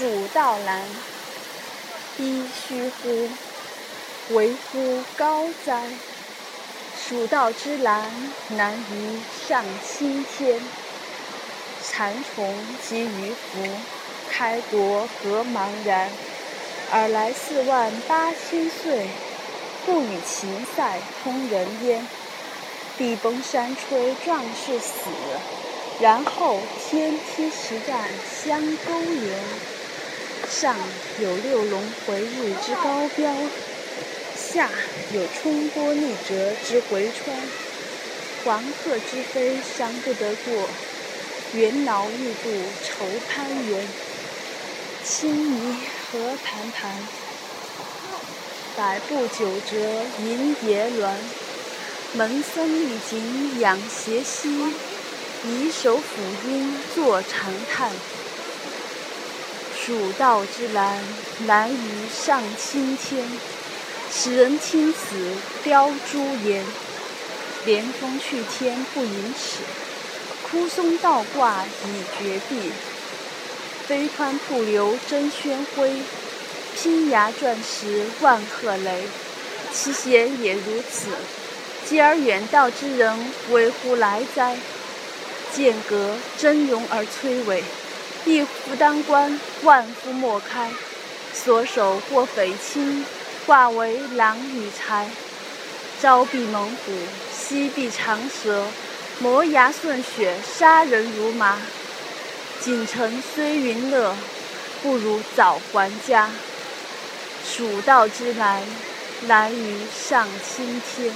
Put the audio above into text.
蜀道难，匕须乎？为乎高哉？蜀道之难，难于上青天。蚕丛及鱼凫，开国何茫然！尔来四万八千岁，不与秦塞通人烟。地崩山摧壮士死，然后天梯石栈相勾连。上有六龙回日之高标，下有冲波逆折之回川。黄鹤之飞尚不得过，猿猱欲度愁攀援。青泥何盘盘，百步九折银蝶鸾。门僧历井仰斜溪，以手抚膺坐长叹。蜀道之难，难于上青天。使人听此凋朱颜。连峰去天不盈尺，枯松倒挂倚绝壁。飞湍瀑流争喧哗，拼崖转石万壑雷。其险也如此。继而远道之人为乎来哉？剑阁峥嵘而崔嵬，一夫当关，万夫莫开。所守或匪亲，化为狼与豺。朝避猛虎，夕避长蛇，磨牙吮血，杀人如麻。锦城虽云乐，不如早还家。蜀道之难，难于上青天。